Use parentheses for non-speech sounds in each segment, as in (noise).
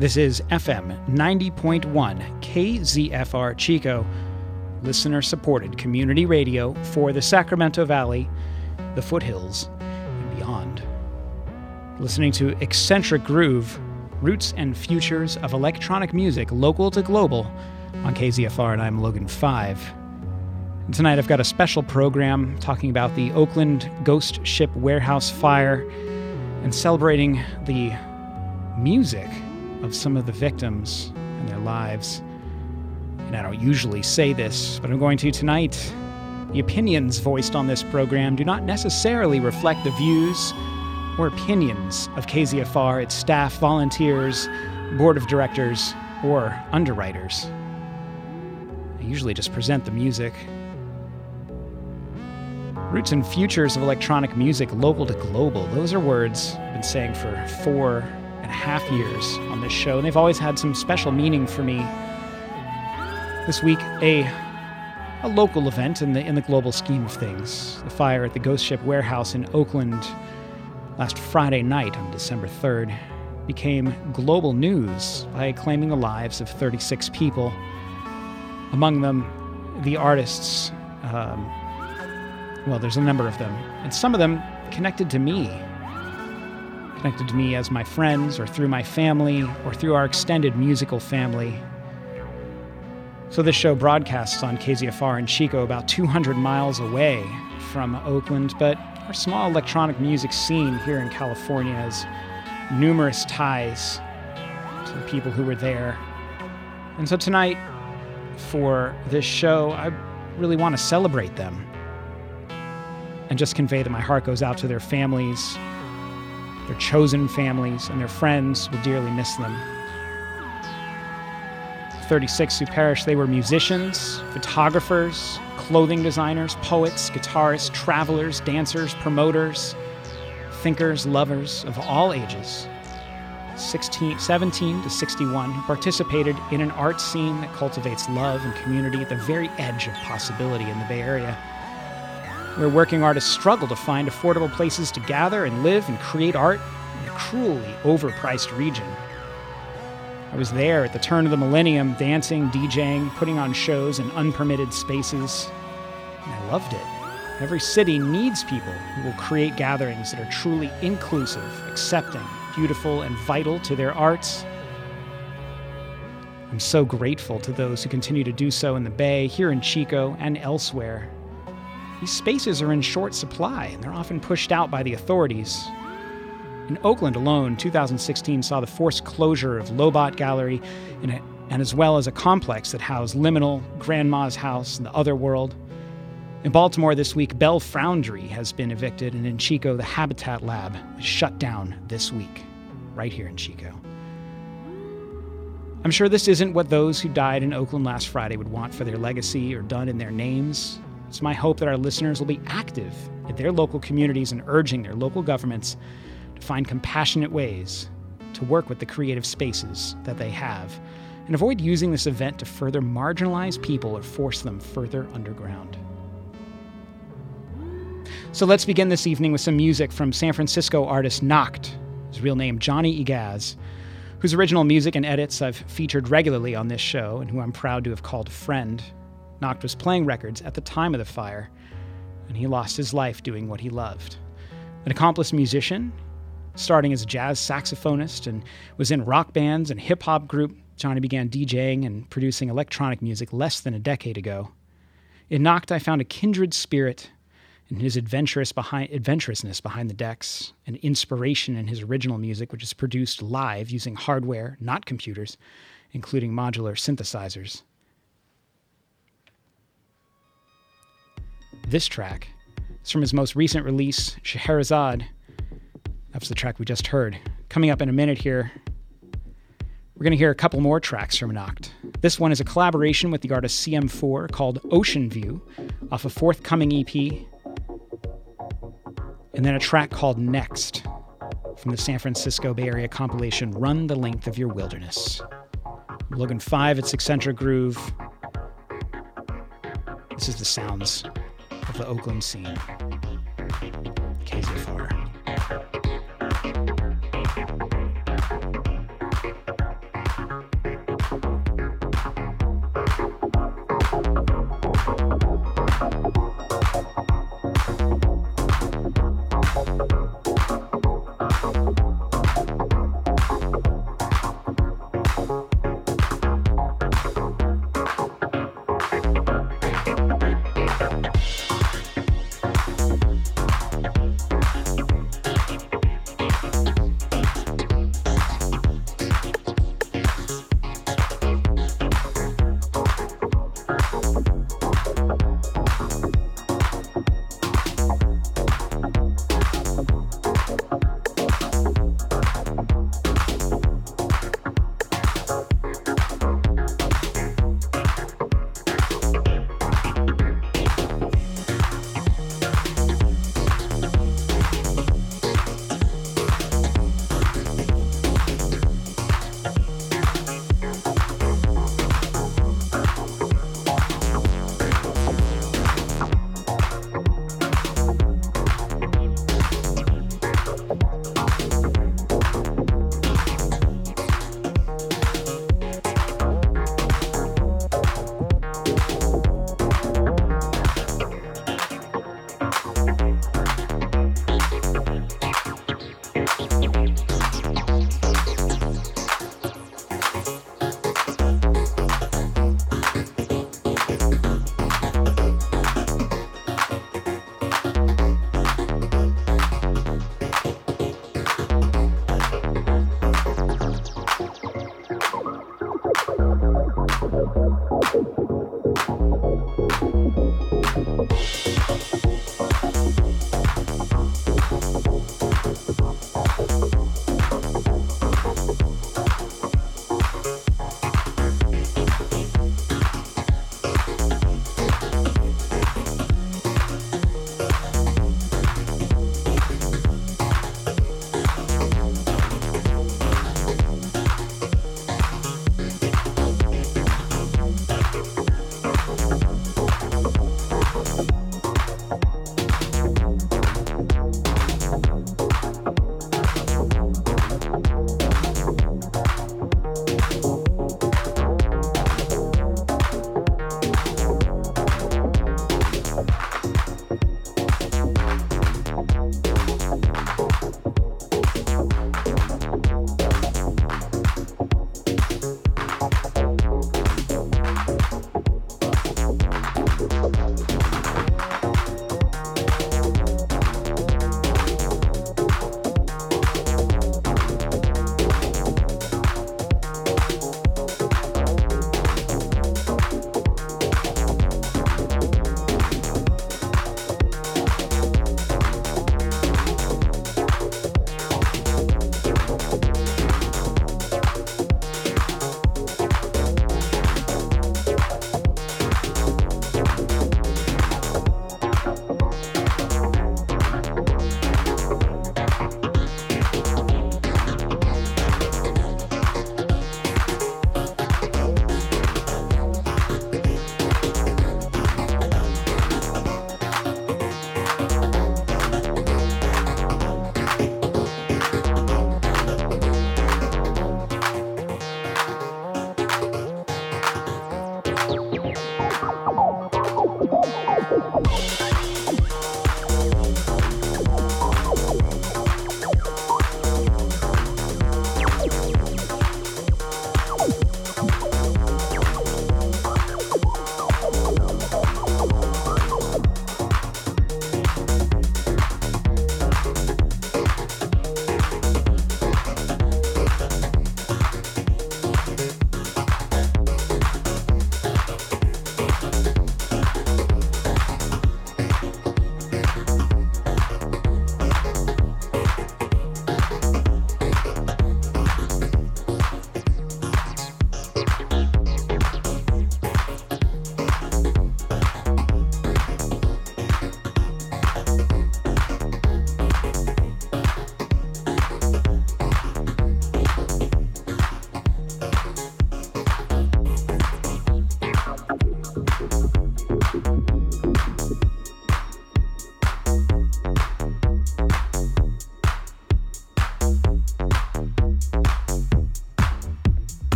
This is FM 90.1 KZFR Chico, listener supported community radio for the Sacramento Valley, the foothills, and beyond. Listening to Eccentric Groove, Roots and Futures of Electronic Music, local to global, on KZFR, and I'm Logan 5. And tonight I've got a special program talking about the Oakland Ghost Ship Warehouse fire and celebrating the music of some of the victims and their lives. And I don't usually say this, but I'm going to tonight. The opinions voiced on this program do not necessarily reflect the views or opinions of KZFR, its staff, volunteers, board of directors, or underwriters. I usually just present the music. Roots and futures of electronic music, local to global. Those are words I've been saying for four and a half years on this show, and they've always had some special meaning for me. This week, a a local event in the in the global scheme of things. The fire at the Ghost Ship warehouse in Oakland last Friday night on December 3rd became global news by claiming the lives of 36 people, among them the artists. Um, well, there's a number of them, and some of them connected to me. Connected to me as my friends, or through my family, or through our extended musical family. So, this show broadcasts on KZFR in Chico, about 200 miles away from Oakland, but our small electronic music scene here in California has numerous ties to the people who were there. And so, tonight, for this show, I really want to celebrate them and just convey that my heart goes out to their families, their chosen families, and their friends will dearly miss them. 36 who perished, they were musicians, photographers, clothing designers, poets, guitarists, travelers, dancers, promoters, thinkers, lovers of all ages. 16, 17 to 61 who participated in an art scene that cultivates love and community at the very edge of possibility in the Bay Area where working artists struggle to find affordable places to gather and live and create art in a cruelly overpriced region. I was there at the turn of the millennium, dancing, DJing, putting on shows in unpermitted spaces, and I loved it. Every city needs people who will create gatherings that are truly inclusive, accepting, beautiful, and vital to their arts. I'm so grateful to those who continue to do so in the Bay, here in Chico, and elsewhere. These spaces are in short supply and they're often pushed out by the authorities. In Oakland alone, 2016 saw the forced closure of Lobot Gallery a, and as well as a complex that housed Liminal, Grandma's House, and the Other World. In Baltimore this week, Bell Foundry has been evicted, and in Chico, the Habitat Lab is shut down this week, right here in Chico. I'm sure this isn't what those who died in Oakland last Friday would want for their legacy or done in their names, it's my hope that our listeners will be active in their local communities and urging their local governments to find compassionate ways to work with the creative spaces that they have and avoid using this event to further marginalize people or force them further underground. So let's begin this evening with some music from San Francisco artist Nackt, his real name Johnny Igaz, whose original music and edits I've featured regularly on this show and who I'm proud to have called a friend. Nackt was playing records at the time of the fire, and he lost his life doing what he loved. An accomplished musician, starting as a jazz saxophonist and was in rock bands and hip hop group, Johnny began DJing and producing electronic music less than a decade ago. In Nackt, I found a kindred spirit in his adventurous behind, adventurousness behind the decks, and inspiration in his original music, which is produced live using hardware, not computers, including modular synthesizers. This track is from his most recent release, Scheherazade. That's the track we just heard. Coming up in a minute here, we're going to hear a couple more tracks from Nackt. This one is a collaboration with the artist CM4 called Ocean View off a forthcoming EP. And then a track called Next from the San Francisco Bay Area compilation Run the Length of Your Wilderness. Logan 5, it's Eccentric Groove. This is the sounds of the Oakland scene.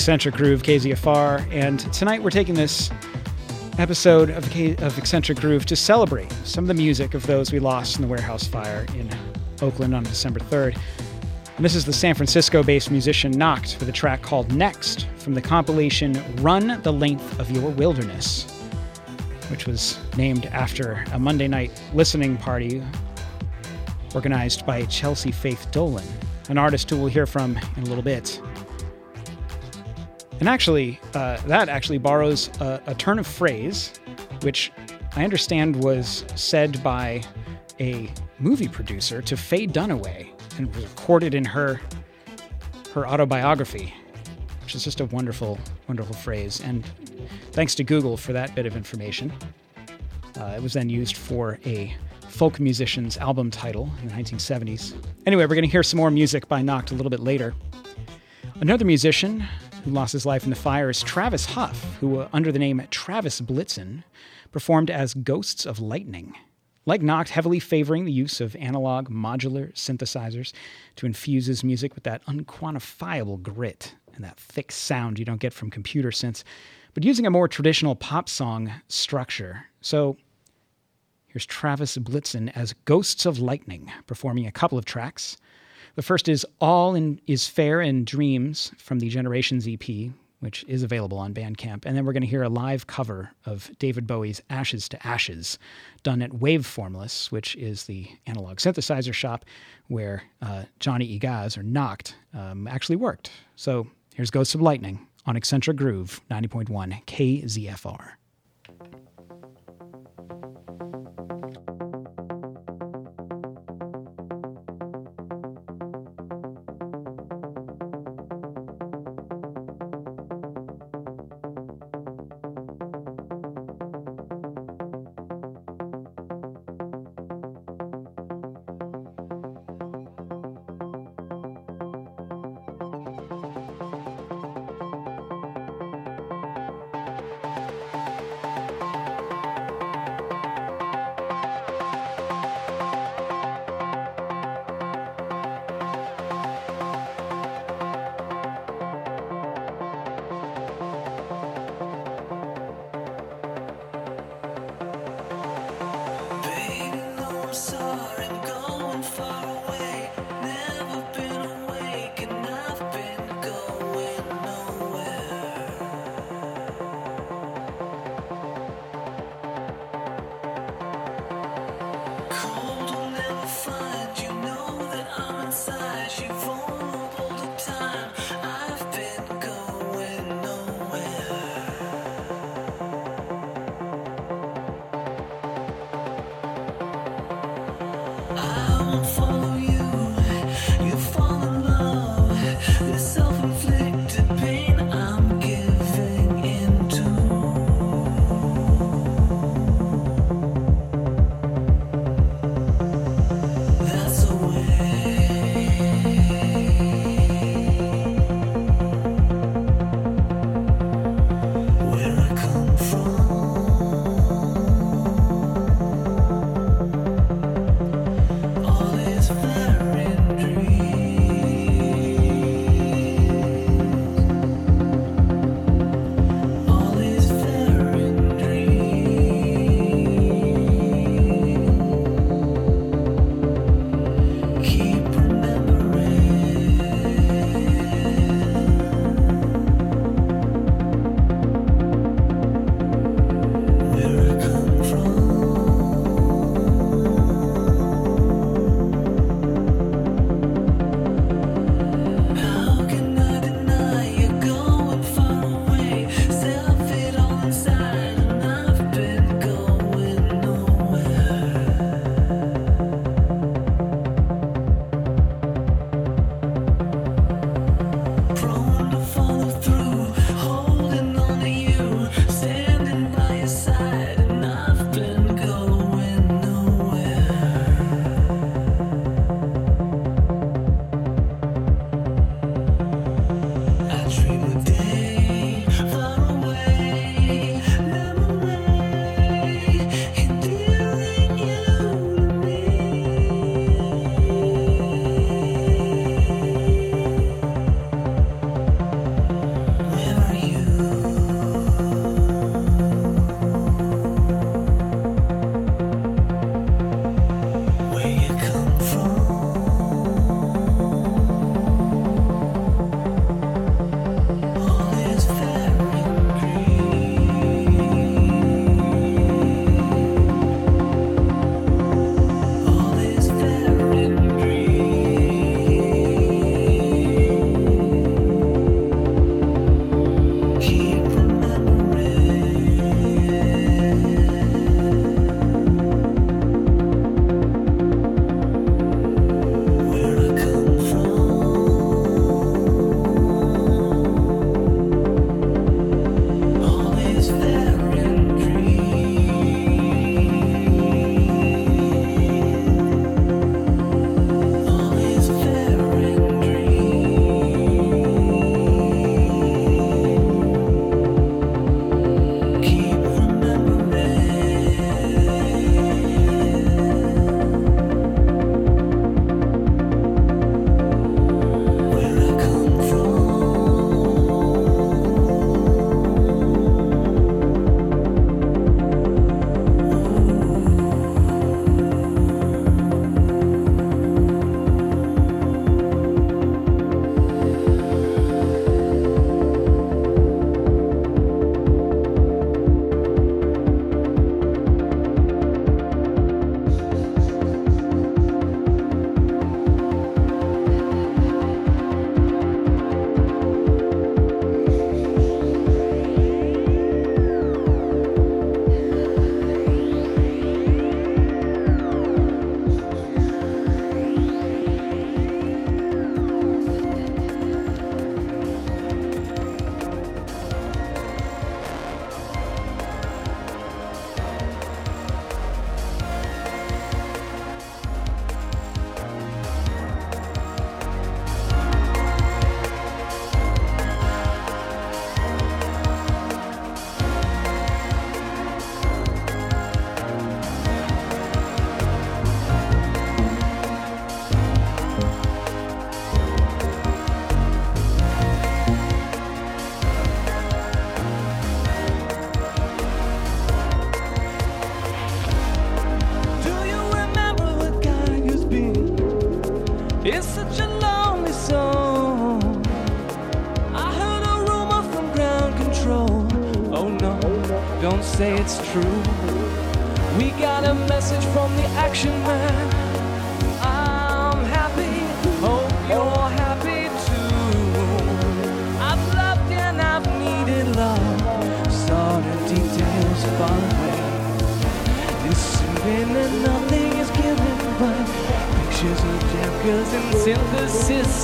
Eccentric Groove, KZFR, and tonight we're taking this episode of, K- of Eccentric Groove to celebrate some of the music of those we lost in the warehouse fire in Oakland on December 3rd. And this is the San Francisco based musician Nackt with a track called Next from the compilation Run the Length of Your Wilderness, which was named after a Monday night listening party organized by Chelsea Faith Dolan, an artist who we'll hear from in a little bit. And actually, uh, that actually borrows a, a turn of phrase, which I understand was said by a movie producer to Faye Dunaway and was recorded in her her autobiography, which is just a wonderful, wonderful phrase. And thanks to Google for that bit of information. Uh, it was then used for a folk musician's album title in the 1970s. Anyway, we're going to hear some more music by Nackt a little bit later. Another musician who lost his life in the fire is Travis Hough, who, uh, under the name Travis Blitzen, performed as Ghosts of Lightning. Like Nackt, heavily favoring the use of analog modular synthesizers to infuse his music with that unquantifiable grit and that thick sound you don't get from computer synths, but using a more traditional pop song structure. So here's Travis Blitzen as Ghosts of Lightning, performing a couple of tracks. The first is All in, is Fair in Dreams from the Generations EP, which is available on Bandcamp. And then we're going to hear a live cover of David Bowie's Ashes to Ashes, done at Waveformless, which is the analog synthesizer shop where uh, Johnny Igaz, or Nackt, um, actually worked. So here's Ghosts of Lightning on Eccentric Groove 90.1 KZFR.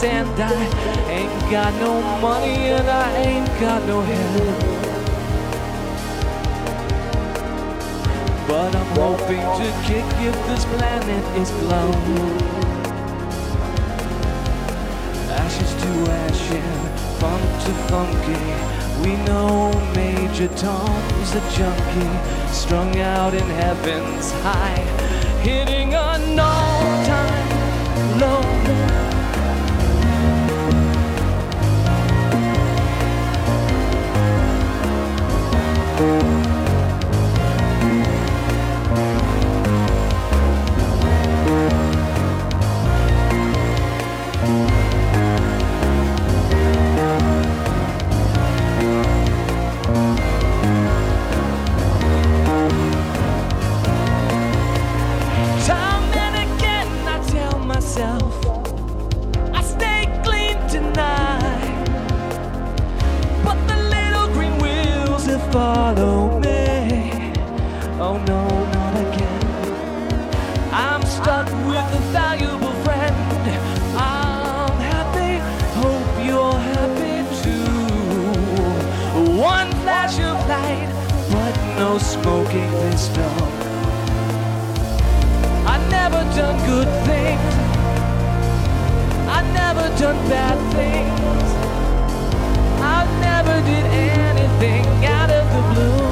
And I ain't got no money and I ain't got no help. But I'm hoping to kick if this planet is blown. Ashes to ashes, funk to funky. We know Major Tom's a junkie, strung out in heavens high, hitting an all-time low. Smoking this dog. I never done good things. I never done bad things. I never did anything out of the blue.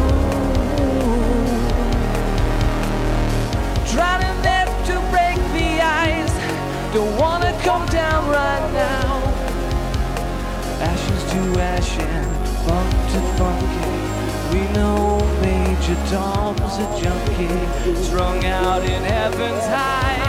Trying there to break the ice. Don't wanna come down right now. Ashes to ashes, funk to funky. We know Major Tom's a junkie, strung out in heaven's high,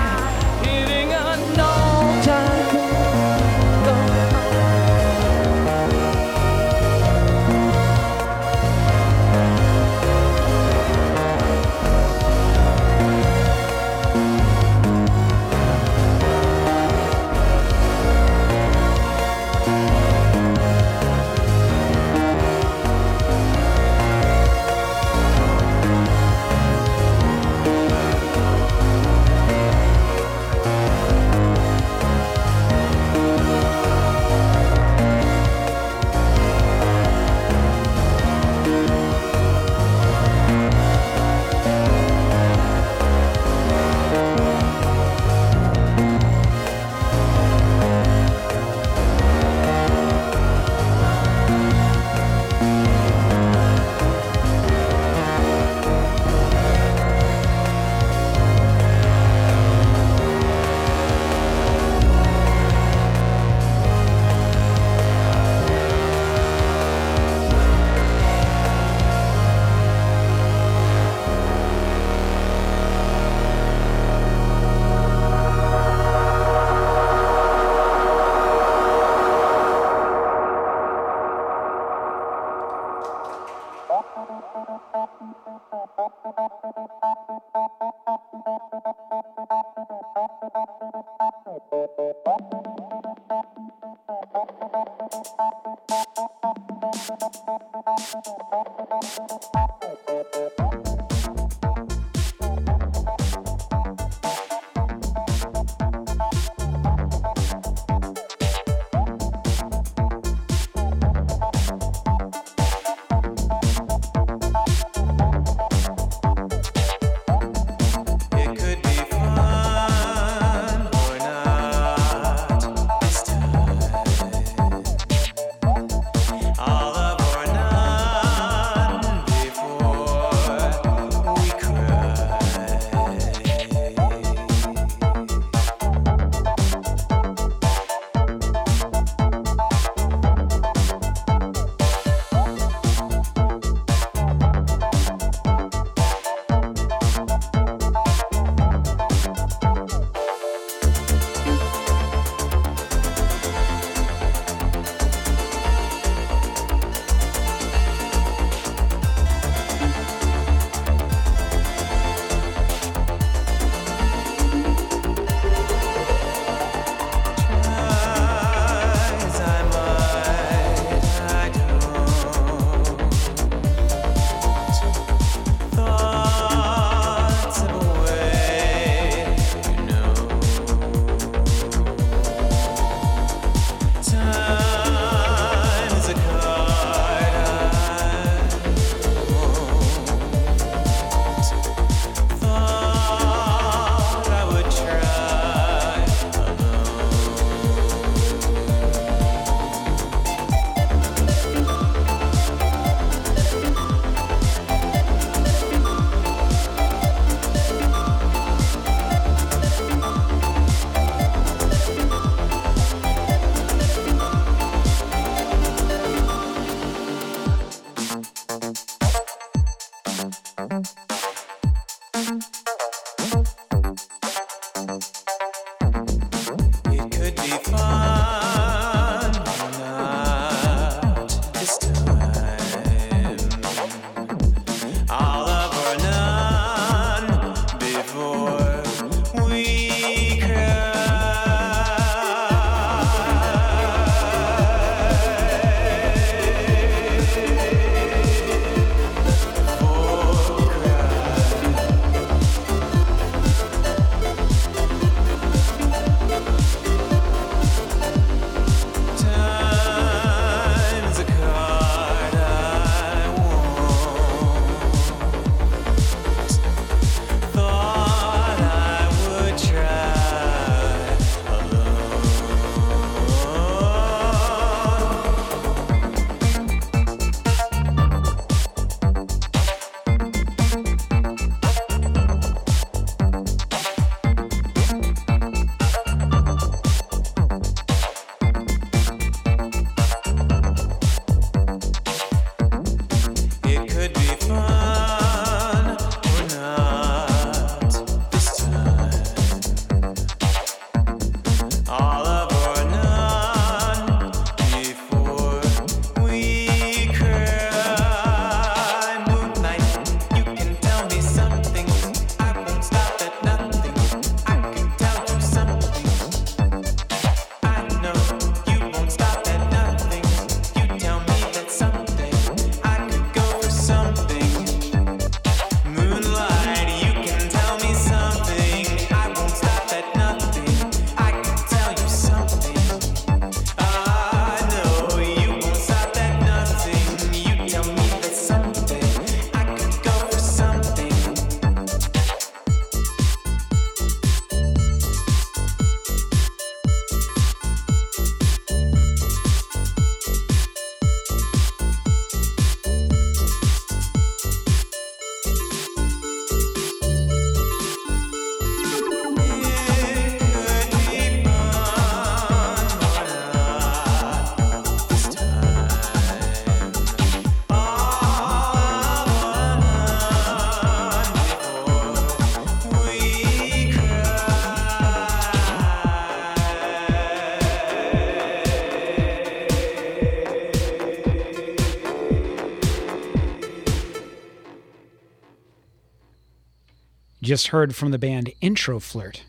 just heard from the band Intro Flirt,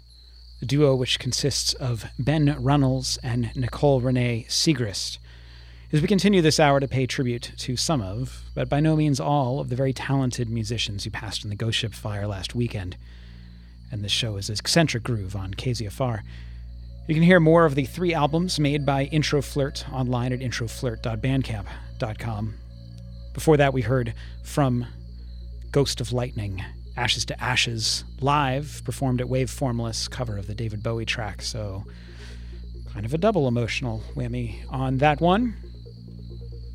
a duo which consists of Ben Runnels and Nicole Renee Siegrist. As we continue this hour to pay tribute to some of, but by no means all, of the very talented musicians who passed in the Ghost Ship fire last weekend. And this show is Eccentric Groove on KZFR. You can hear more of the three albums made by Intro Flirt online at introflirt.bandcamp.com. Before that, we heard from Ghost of Lightning, Ashes to Ashes, live, performed at Wave Formless, cover of the David Bowie track. So, kind of a double emotional whammy on that one.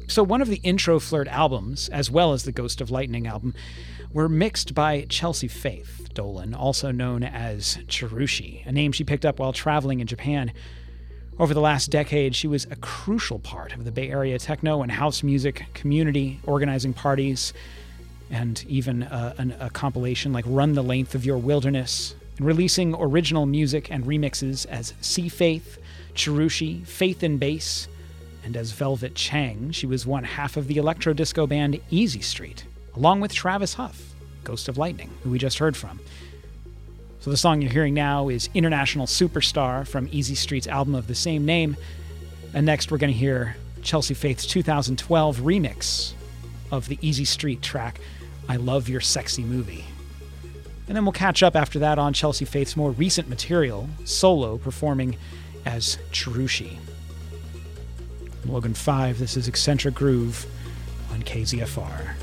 So, one of the Intro Flirt albums, as well as the Ghost of Lightning album, were mixed by Chelsea Faith Dolan, also known as Cherushi, a name she picked up while traveling in Japan. Over the last decade, she was a crucial part of the Bay Area techno and house music community, organizing parties, and even a, an, a compilation like Run the Length of Your Wilderness, and releasing original music and remixes as Sea Faith, Cherushi, Faith in Bass, and as Velvet Chang, she was one half of the electro disco band Easy Street, along with Travis Hough, Ghost of Lightning, who we just heard from. So the song you're hearing now is International Superstar from Easy Street's album of the same name. And next we're going to hear Chelsea Faith's 2012 remix of the Easy Street track, I Love Your Sexy Movie. And then we'll catch up after that on Chelsea Faith's more recent material, solo, performing as Cherushi. Logan 5, this is Eccentric Groove on KZFR.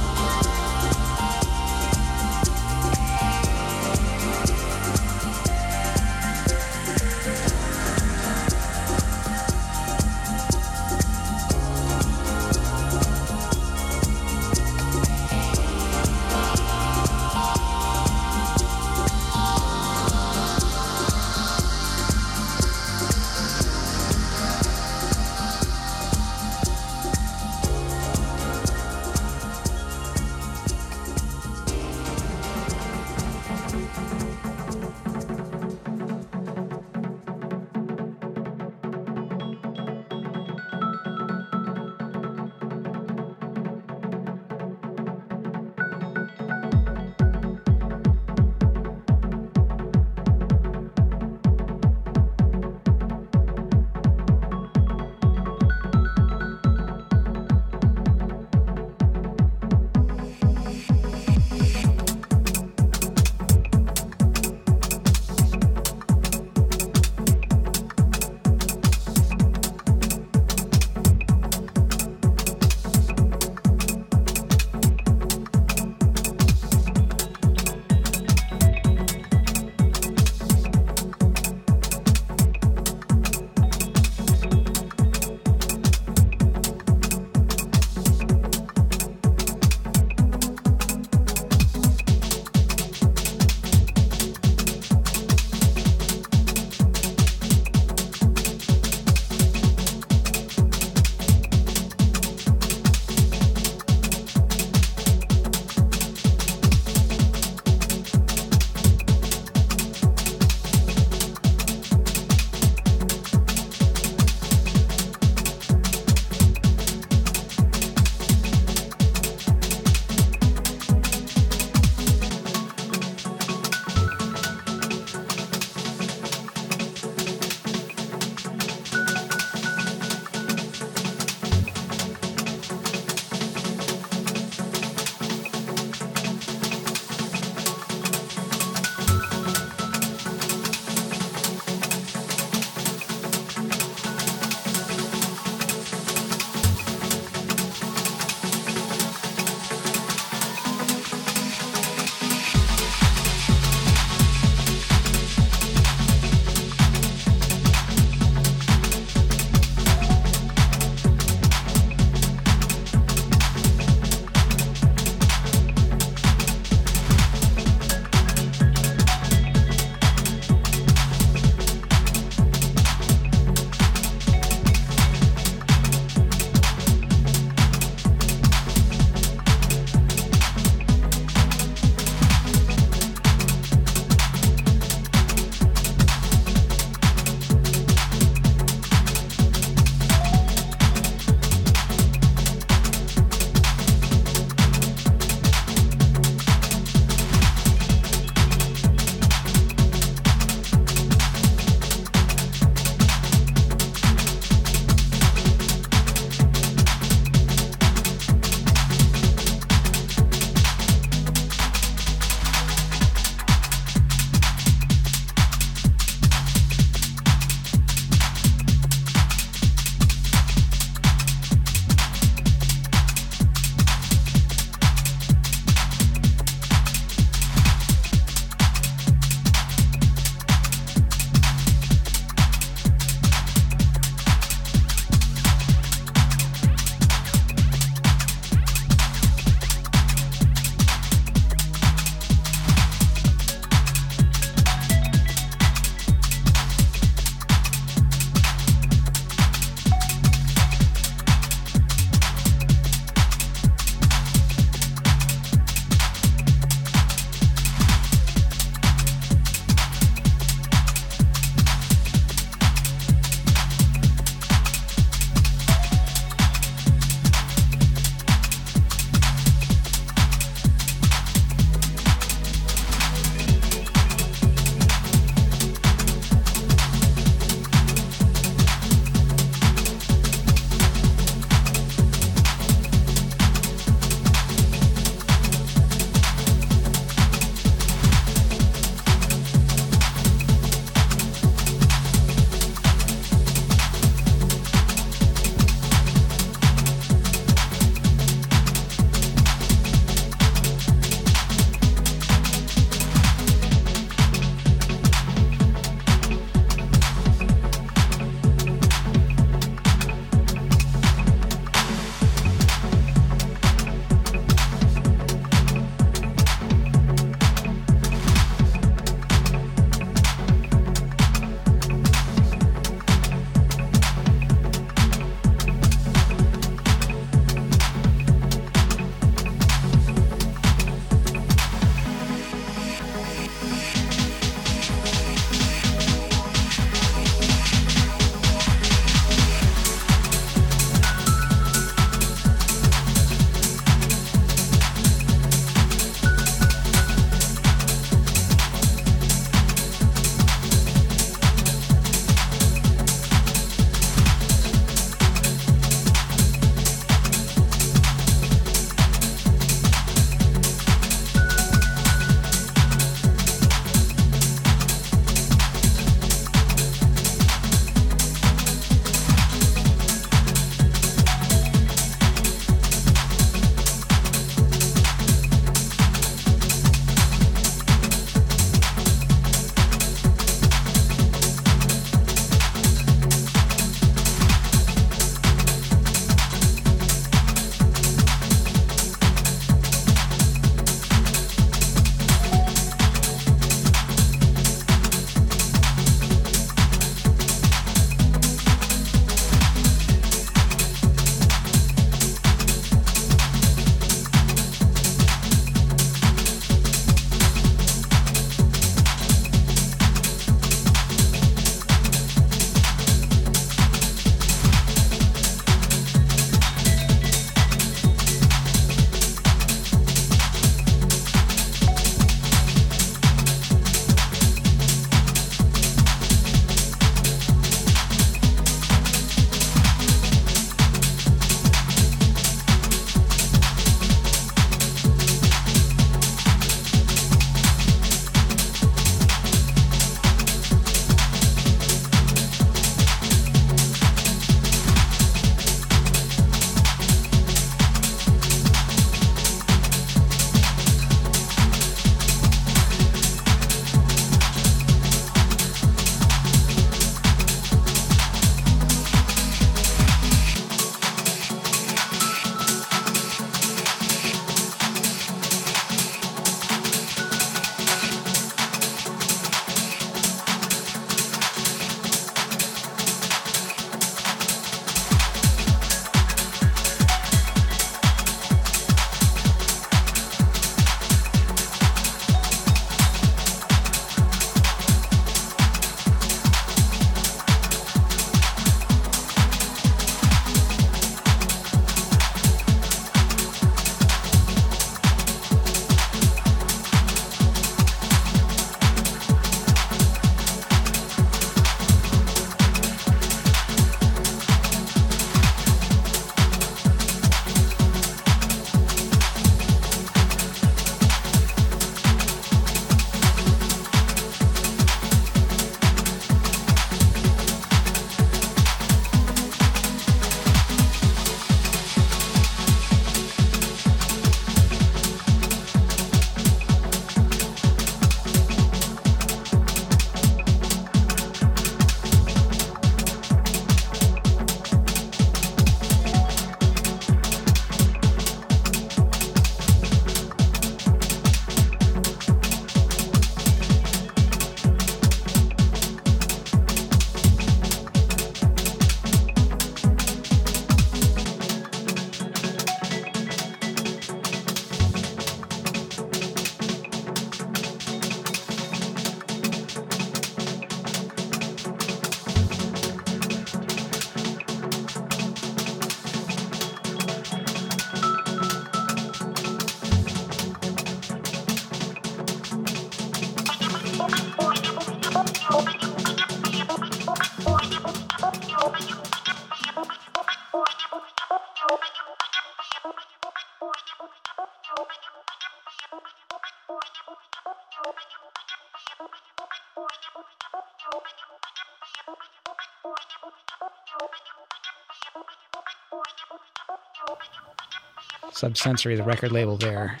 Subsensory, the record label there.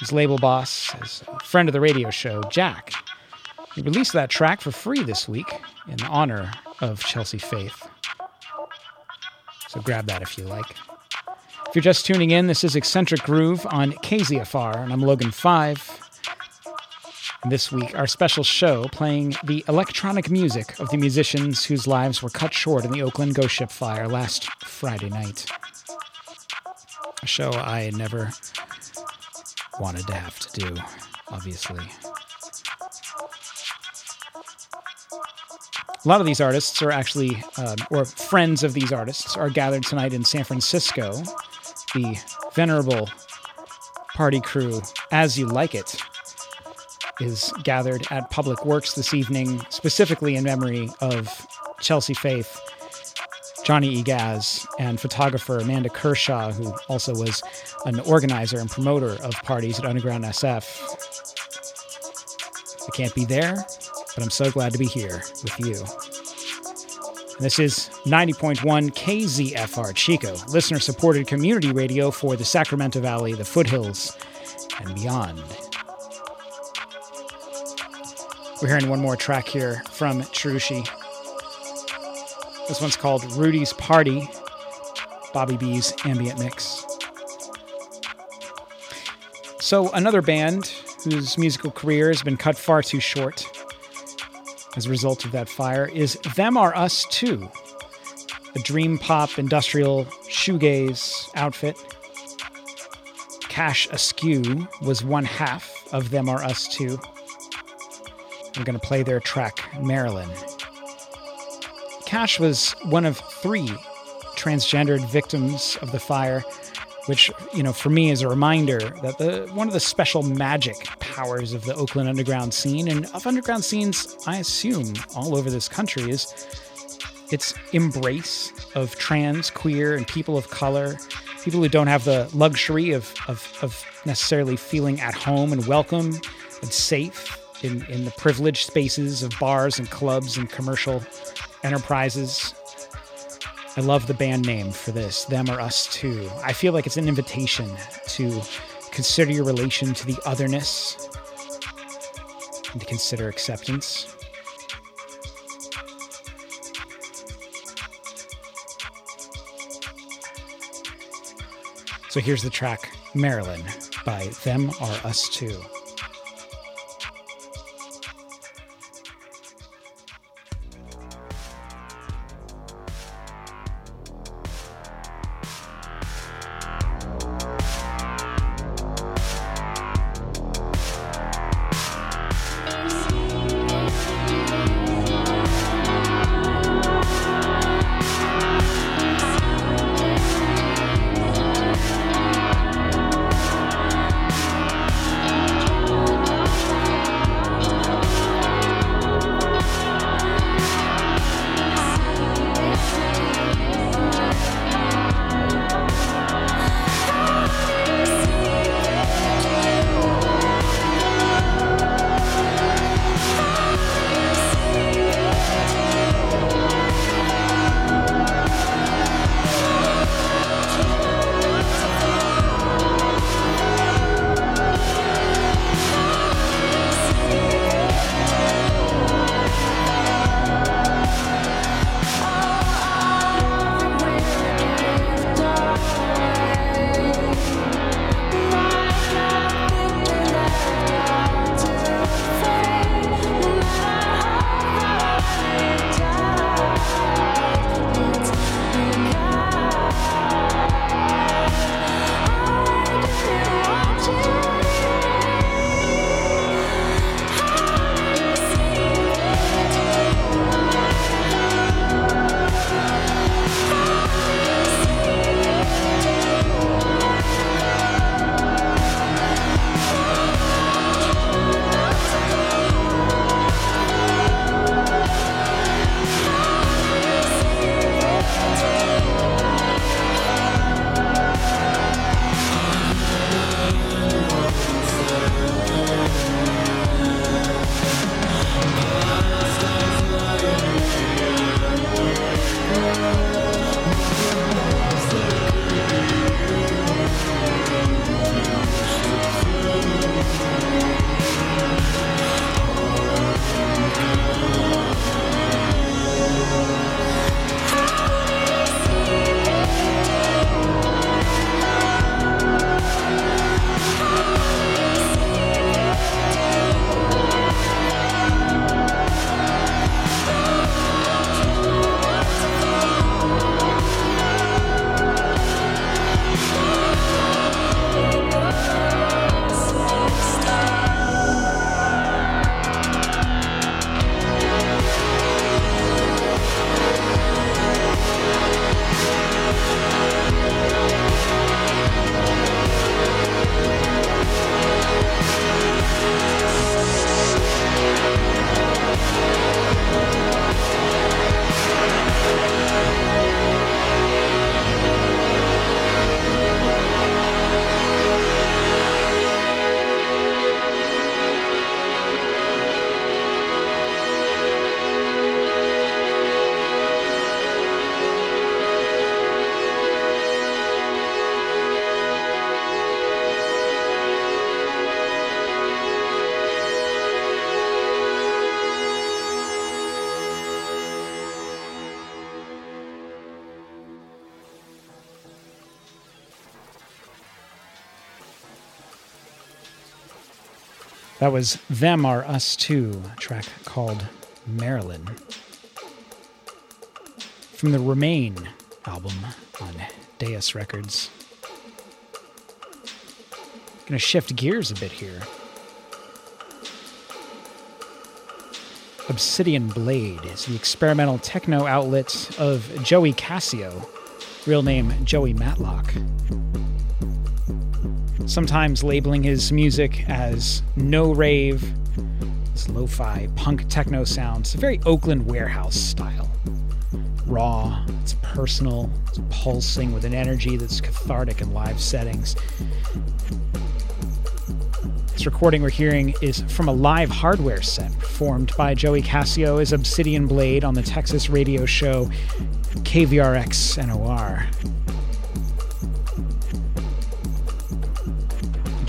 His label boss, his friend of the radio show, Jack. He released that track for free this week in honor of Chelsea Faith. So grab that if you like. If you're just tuning in, this is Eccentric Groove on KZFR, and I'm Logan 5. And this week, our special show playing the electronic music of the musicians whose lives were cut short in the Oakland Ghost Ship fire last Friday night. A show I never wanted to have to do, obviously. A lot of these artists are actually, um, or friends of these artists, are gathered tonight in San Francisco. The venerable party crew, As You Like It, is gathered at Public Works this evening, specifically in memory of Chelsea Faith, Johnny Igaz, and photographer Amanda Kershaw, who also was an organizer and promoter of parties at Underground SF. I can't be there, but I'm so glad to be here with you. And this is 90.1 KZFR Chico, listener supported community radio for the Sacramento Valley, the foothills, and beyond. We're hearing one more track here from Cherushi. This one's called Rudy's Party, Bobby B's ambient mix. So, another band whose musical career has been cut far too short as a result of that fire is Them Are Us Too, a dream pop industrial shoegaze outfit. Cash Askew was one half of Them Are Us Too. We're going to play their track, Marilyn. Cash was one of three transgendered victims of the fire, which, you know, for me is a reminder that the one of the special magic powers of the Oakland underground scene and of underground scenes, I assume, all over this country is its embrace of trans, queer, and people of color, people who don't have the luxury of, of, of necessarily feeling at home and welcome and safe in, in the privileged spaces of bars and clubs and commercial enterprises. I love the band name for this, Them Are Us Too. I feel like it's an invitation to consider your relation to the otherness and to consider acceptance. So here's the track Marilyn by Them Are Us Too. That was Them Are Us Too, track called Marilyn. From the Remain album on Dais Records. Gonna shift gears a bit here. Obsidian Blade is the experimental techno outlet of Joey Casio, real name Joey Matlock sometimes labeling his music as no rave, this lo fi punk techno sounds, a very Oakland warehouse style. Raw, it's personal, it's pulsing with an energy that's cathartic in live settings. This recording we're hearing is from a live hardware set performed by Joey Casio as Obsidian Blade on the Texas radio show KVRX NOR.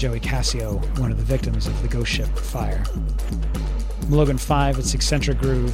Joey Casio, one of the victims of the ghost ship fire. Logan 5, its eccentric groove,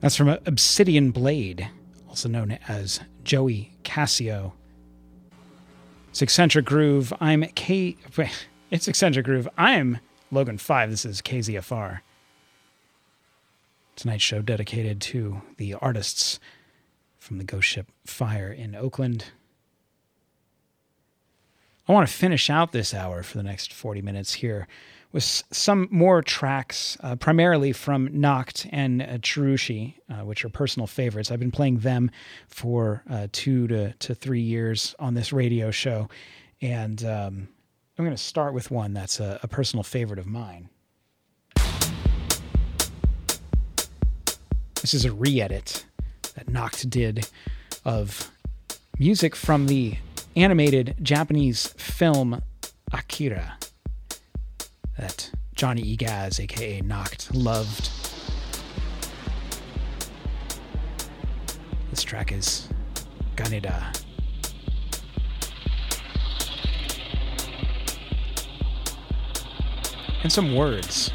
That's from Obsidian Blade, also known as Joey Casio. It's Eccentric Groove. I'm K. (laughs) It's Eccentric Groove. I'm Logan 5. This is KZFR. Tonight's show dedicated to the artists from the ghost ship Fire in Oakland. I want to finish out this hour for the next 40 minutes here with some more tracks, uh, primarily from Nackt and uh, Cherushii, uh, which are personal favorites. I've been playing them for uh, two to, to three years on this radio show. And um, I'm going to start with one that's a, a personal favorite of mine. This is a re edit that Nackt did of music from the animated Japanese film Akira that Johnny Igaz, aka Nackt, loved. This track is Kaneda. And some words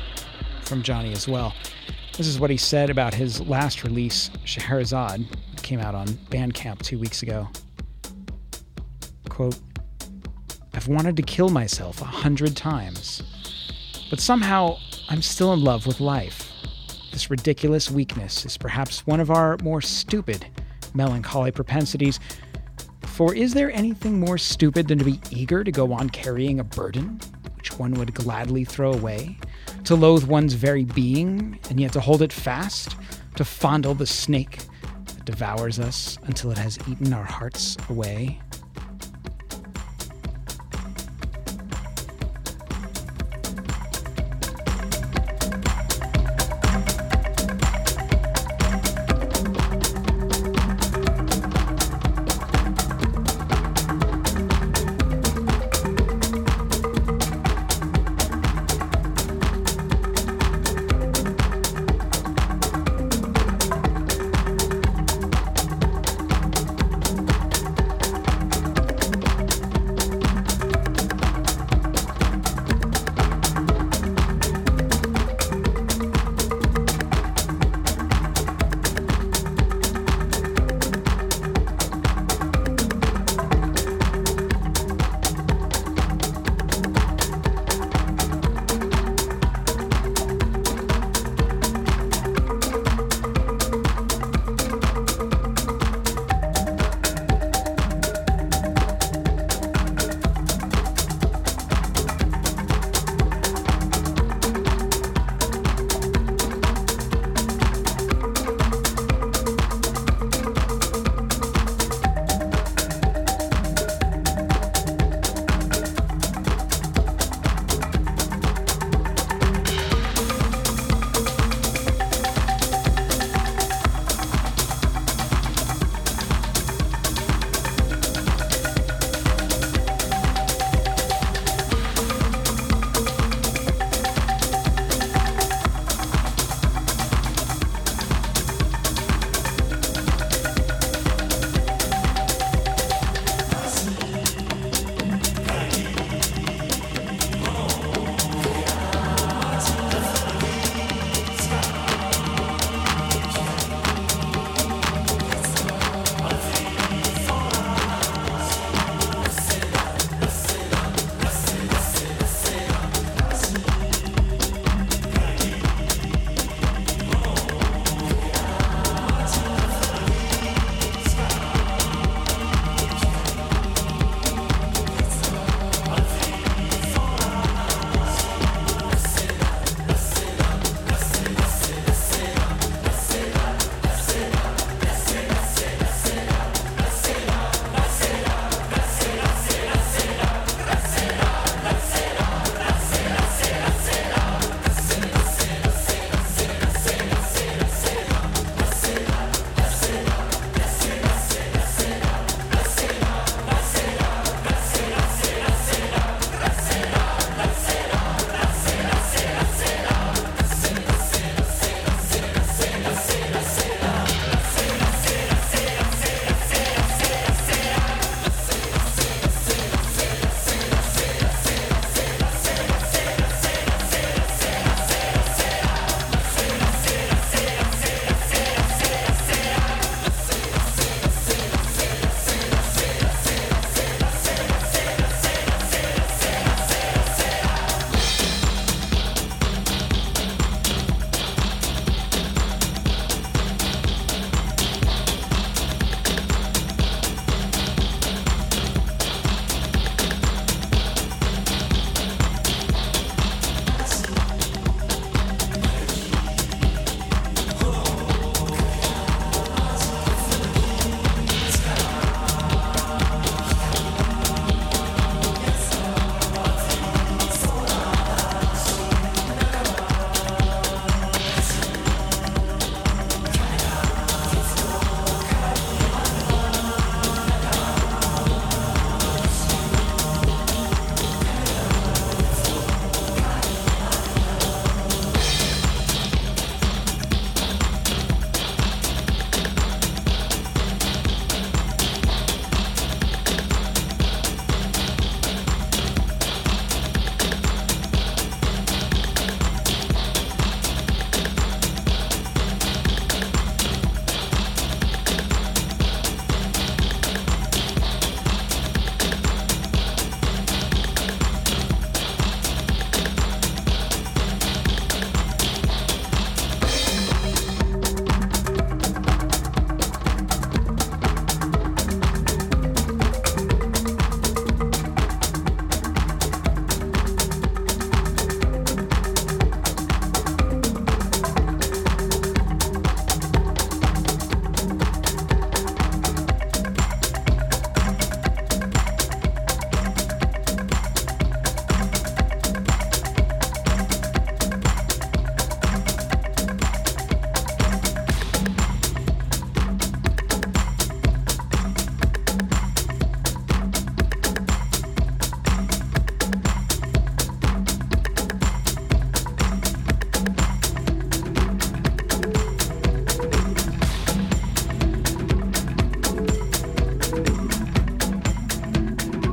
from Johnny as well. This is what he said about his last release, Scheherazade, came out on Bandcamp two weeks ago. Quote, I've wanted to kill myself a hundred times. But somehow, I'm still in love with life. This ridiculous weakness is perhaps one of our more stupid melancholy propensities. For is there anything more stupid than to be eager to go on carrying a burden, which one would gladly throw away? To loathe one's very being, and yet to hold it fast? To fondle the snake that devours us until it has eaten our hearts away?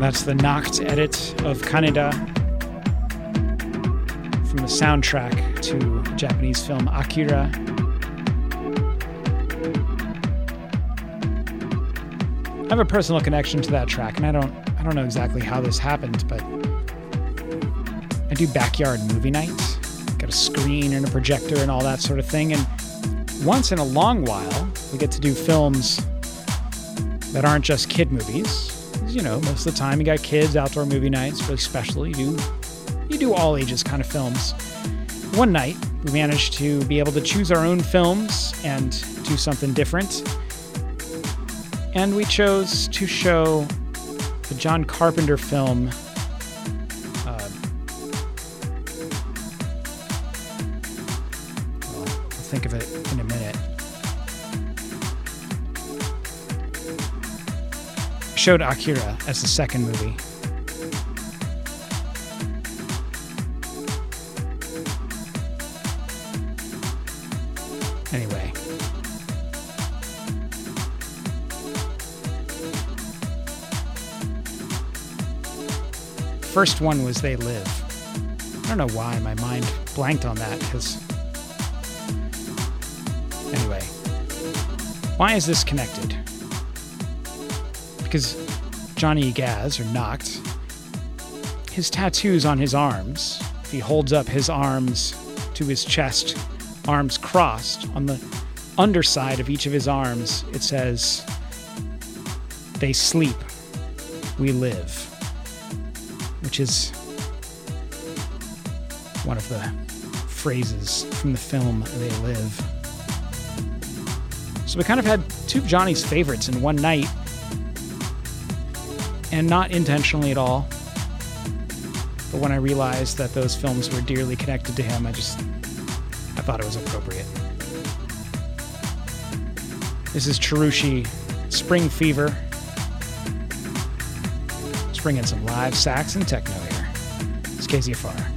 That's the Nackt edit of Kaneda from the soundtrack to Japanese film Akira. I have a personal connection to that track, and I don't I don't know exactly how this happened, but I do backyard movie nights. Got a screen and a projector and all that sort of thing. And once in a long while, we get to do films that aren't just kid movies. You know, most of the time you got kids, outdoor movie nights, really special. You do you do all ages kind of films. One night, we managed to be able to choose our own films and do something different. And we chose to show the John Carpenter film. Showed Akira as the second movie. Anyway. First one was They Live. I don't know why my mind blanked on that because. Anyway. Why is this connected? Because Johnny Igaz, or Nackt, his tattoos on his arms, he holds up his arms to his chest, arms crossed, on the underside of each of his arms, it says, They sleep, we live, which is one of the phrases from the film They Live. So we kind of had two of Johnny's favorites in one night, and not intentionally at all. But when I realized that those films were dearly connected to him, I just I thought it was appropriate. This is Cherushii Spring Fever. Let's bring in some live sax and techno here. It's KZFR.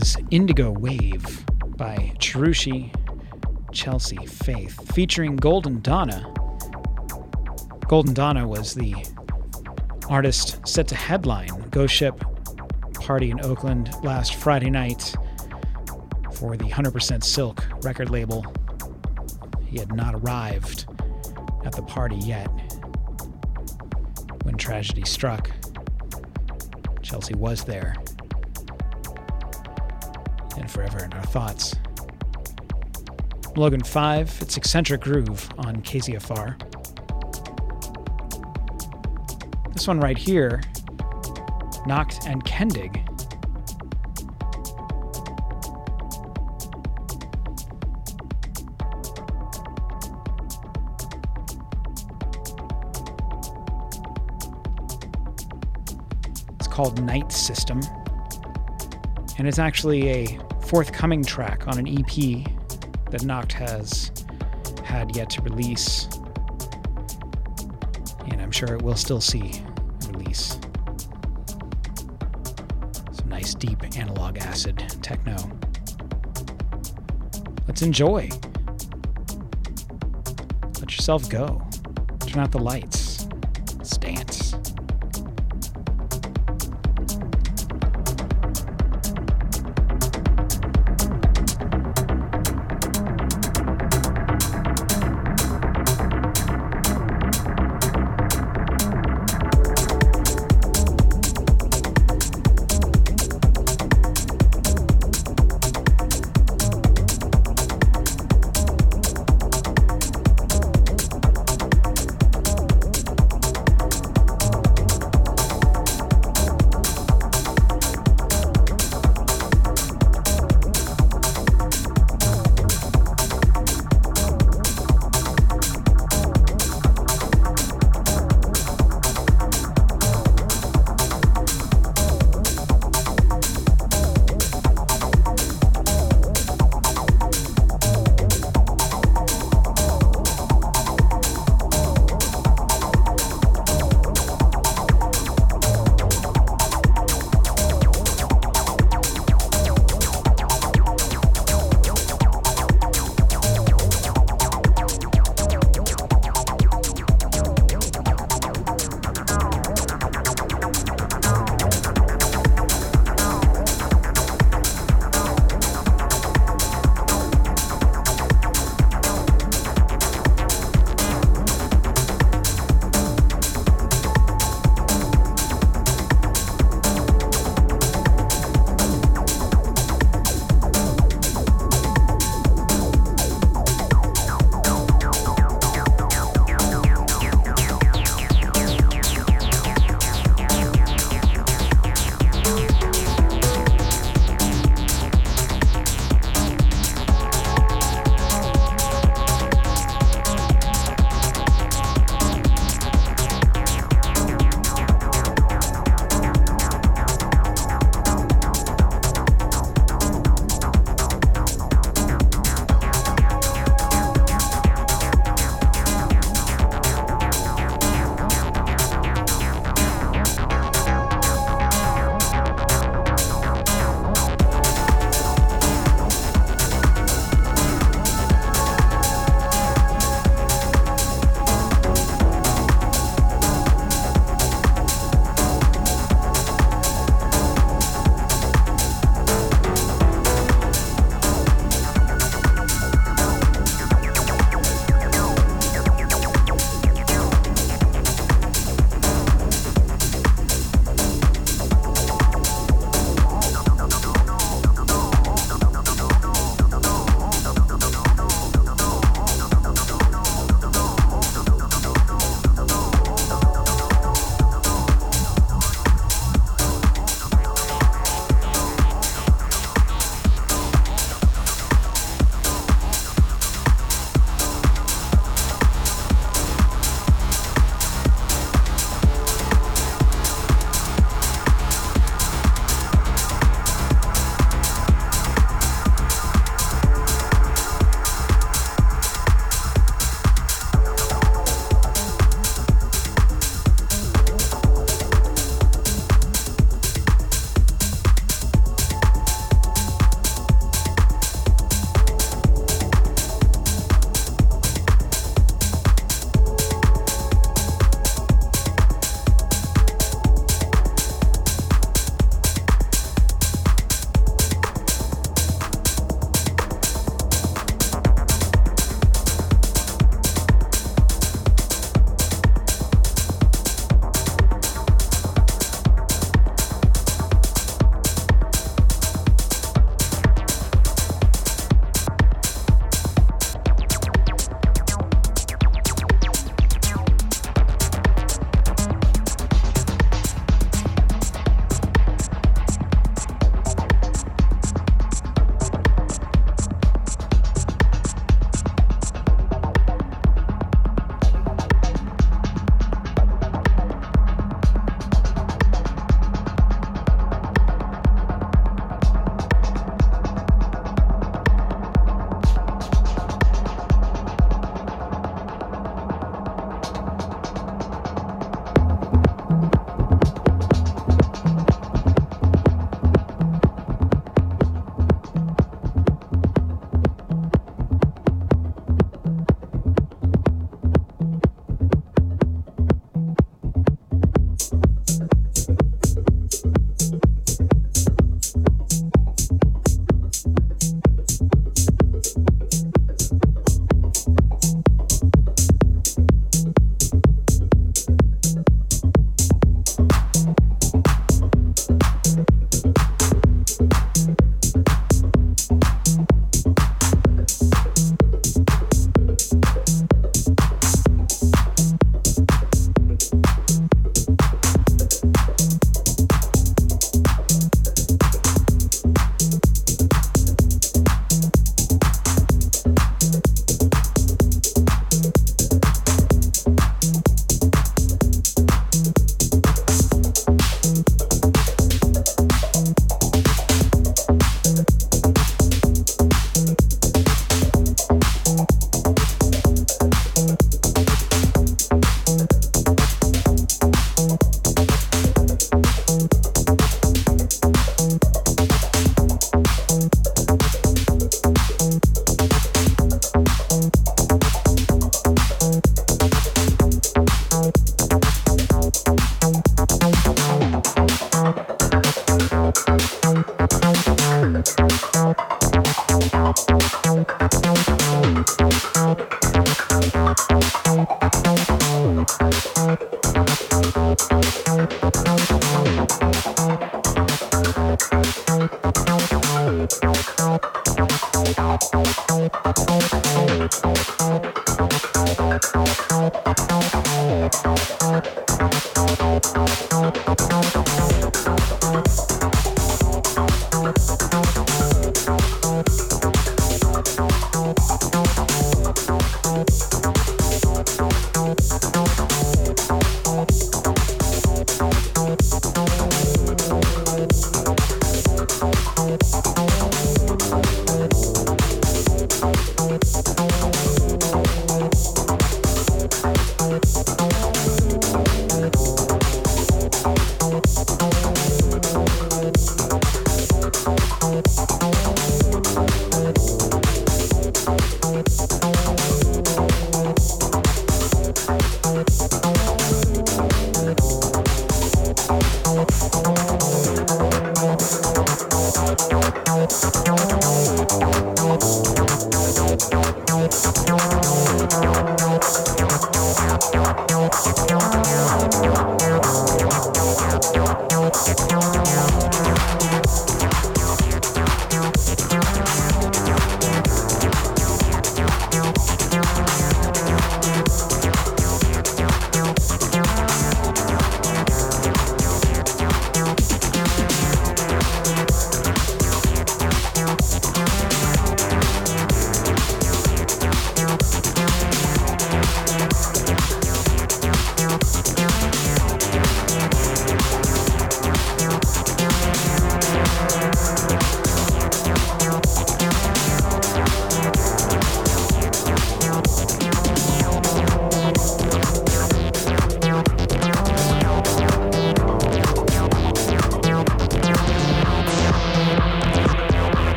Was Indigo Wave by Cherushii Chelsea Faith, featuring Golden Donna. Golden Donna was the artist set to headline Ghost Ship party in Oakland last Friday night for the 100% Silk record label. He had not arrived at the party yet when tragedy struck. Chelsea was there and forever in our thoughts. Logan 5, it's Eccentric Groove on KZFR. This one right here, Nackt and Kendig. It's called Night System. And it's actually a forthcoming track on an EP that Nackt has had yet to release. And I'm sure it will still see release. Some nice deep analog acid techno. Let's enjoy. Let yourself go. Turn out the lights.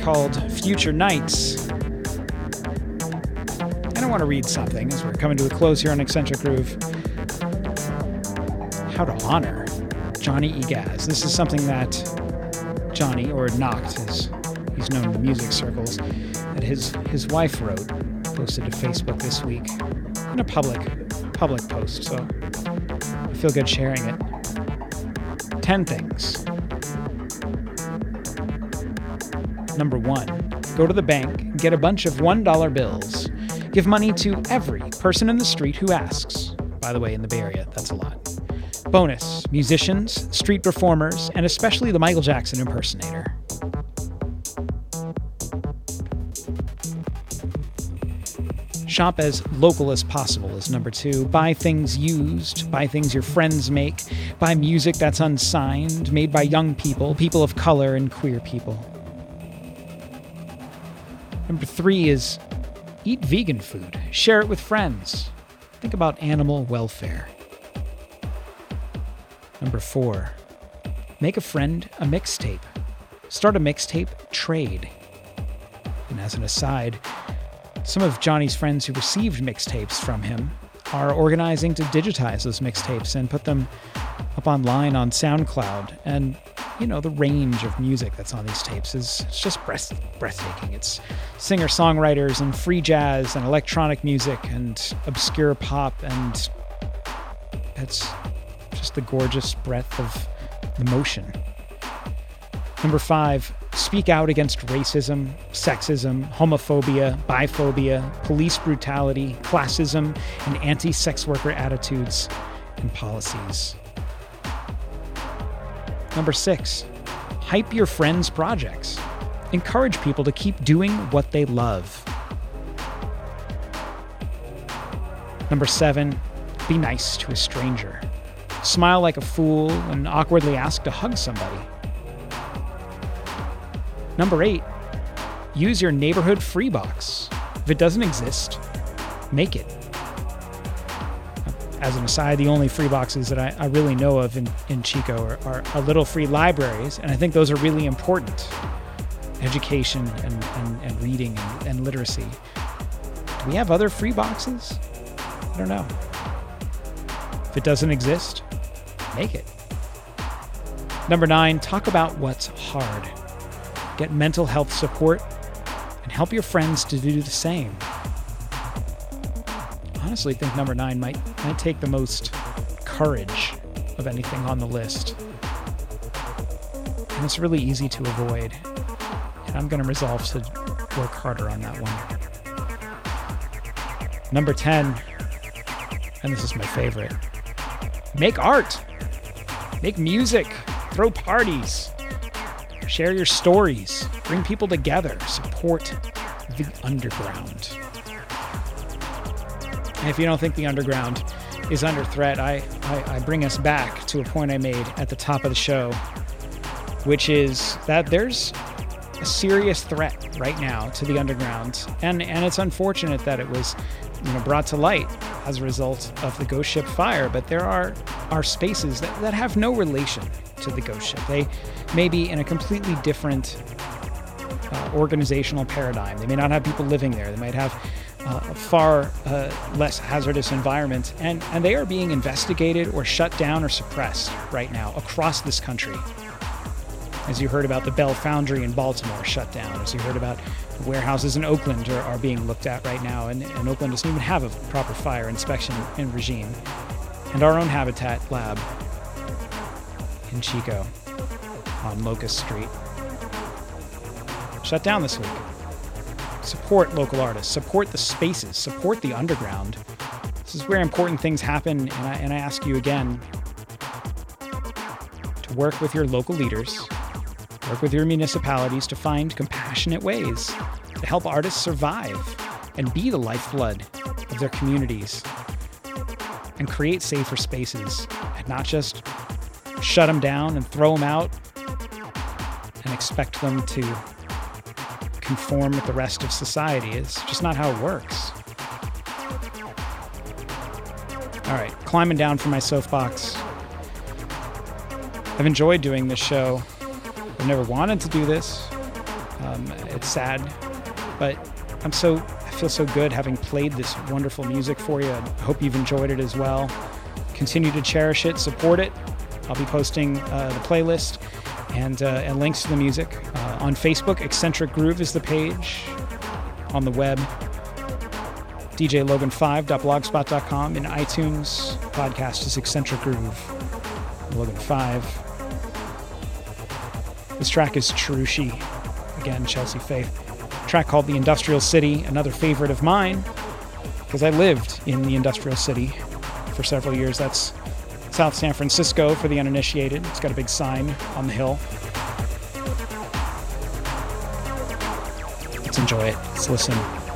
Called Future Nights. And I want to read something as we're coming to a close here on Eccentric Groove. How to honor Johnny Igaz. This is something that Johnny, or Nackt, as he's known in the music circles, that his, his wife wrote, posted to Facebook this week in a public public post. So I feel good sharing it. 10 things Number one, go to the bank, get a bunch of $1 bills. Give money to every person in the street who asks. By the way, in the Bay Area, that's a lot. Bonus musicians, street performers, and especially the Michael Jackson impersonator. Shop as local as possible is number two. Buy things used, buy things your friends make, buy music that's unsigned, made by young people, people of color, and queer people. Number three is eat vegan food, share it with friends. Think about animal welfare. Number four, make a friend a mixtape. Start a mixtape trade. And as an aside, some of Johnny's friends who received mixtapes from him are organizing to digitize those mixtapes and put them up online on SoundCloud. And you know, the range of music that's on these tapes is it's just breath, breathtaking. It's singer songwriters and free jazz and electronic music and obscure pop, and it's just the gorgeous breadth of emotion. Number five, speak out against racism, sexism, homophobia, biphobia, police brutality, classism, and anti sex worker attitudes and policies. Number six, hype your friends' projects. Encourage people to keep doing what they love. Number seven, be nice to a stranger. Smile like a fool and awkwardly ask to hug somebody. Number eight, use your neighborhood free box. If it doesn't exist, make it as an aside, the only free boxes that I, I really know of in, in Chico are, are, little free libraries, and I think those are really important. Education and, and, and reading and, and literacy. Do we have other free boxes? I don't know. If it doesn't exist, make it. Number nine, talk about what's hard. Get mental health support and help your friends to do the same. Honestly, think number nine might might take the most courage of anything on the list. And it's really easy to avoid. And I'm going to resolve to work harder on that one. Number 10, and this is my favorite make art, make music, throw parties, share your stories, bring people together, support the underground. And if you don't think the underground is under threat, I, I, I bring us back to a point I made at the top of the show, which is that there's a serious threat right now to the underground, and and it's unfortunate that it was, you know, brought to light as a result of the ghost ship fire. But there are are spaces that, that have no relation to the ghost ship. They may be in a completely different uh, organizational paradigm. They may not have people living there. They might have uh, far uh, less hazardous environment, and and they are being investigated or shut down or suppressed right now across this country as you heard about the Bell Foundry in Baltimore shut down, as you heard about warehouses in Oakland are, are being looked at right now, and, and, Oakland doesn't even have a proper fire inspection and regime. And our own habitat lab in Chico on Locust Street shut down this week. Support local artists, support the spaces, support the underground. This is where important things happen, and I, and I ask you again to work with your local leaders Work with your municipalities to find compassionate ways to help artists survive and be the lifeblood of their communities and create safer spaces and not just shut them down and throw them out and expect them to conform with the rest of society. It's just not how it works. All right, climbing down from my soapbox. I've enjoyed doing this show. I've never wanted to do this. Um, it's sad, but I'm so I feel so good having played this wonderful music for you. I hope you've enjoyed it as well. Continue to cherish it, support it. I'll be posting uh, the playlist and, uh, and links to the music uh, on Facebook. Eccentric Groove is the page on the web. DJLogan5.blogspot.com in iTunes. Podcast is Eccentric Groove. Logan 5. This track is Cherushii, again, Chelsea Faith. Track called The Industrial City, another favorite of mine, because I lived in the Industrial City for several years. That's South San Francisco for the uninitiated. It's got a big sign on the hill. Let's enjoy it. Let's listen.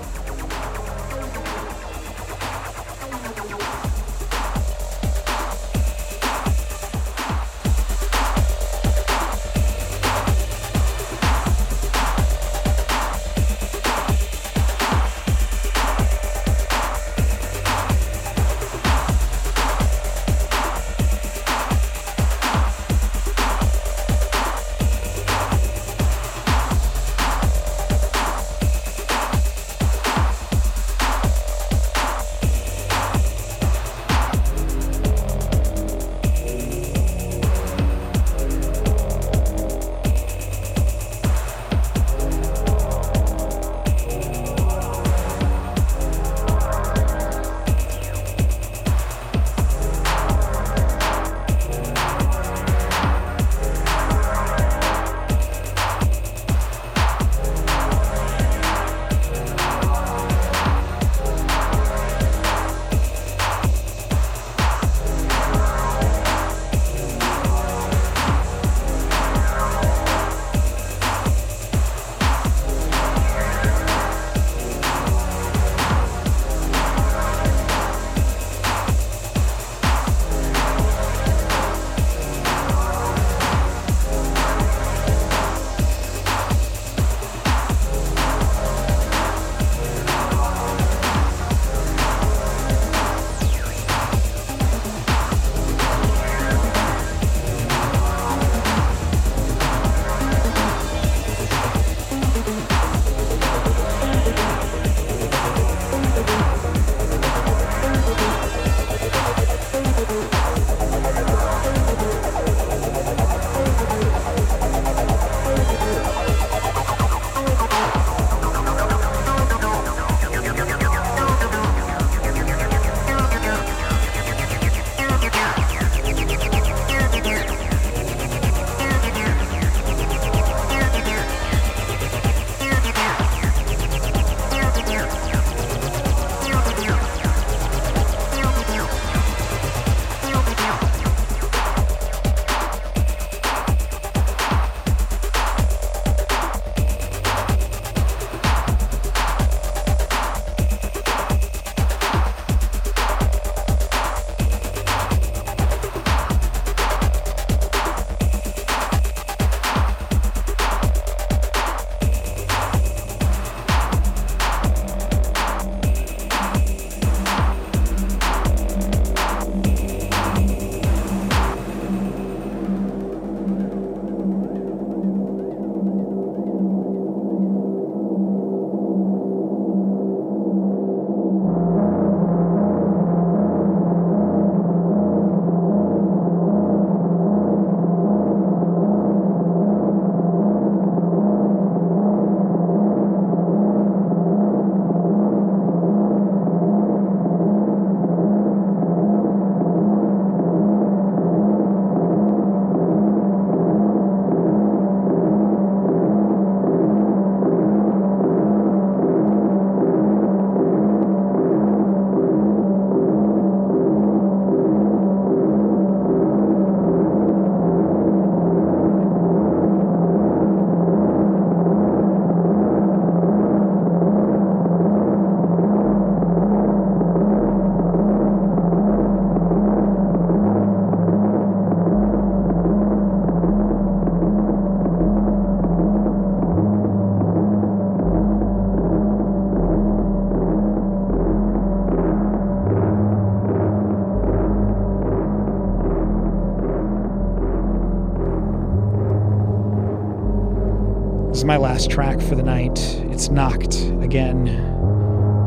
Is my last track for the night. It's Nackt again.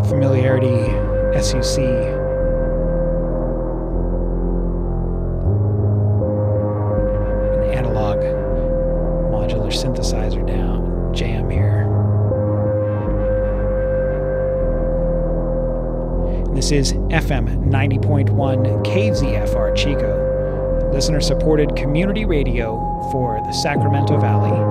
Familiarity, SUC. An analog modular synthesizer down jam here. This is FM 90.1 KZFR Chico, listener supported community radio for the Sacramento Valley,